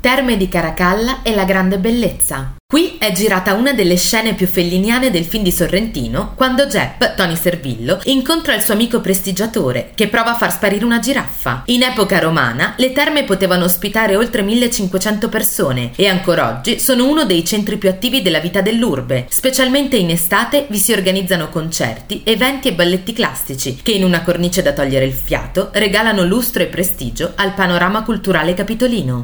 Terme di Caracalla e la grande bellezza. Qui è girata una delle scene più felliniane del film di Sorrentino, quando Jepp, Tony Servillo, incontra il suo amico prestigiatore, che prova a far sparire una giraffa. In epoca romana, le terme potevano ospitare oltre 1500 persone e ancora oggi sono uno dei centri più attivi della vita dell'urbe. Specialmente in estate vi si organizzano concerti, eventi e balletti classici, che in una cornice da togliere il fiato regalano lustro e prestigio al panorama culturale capitolino.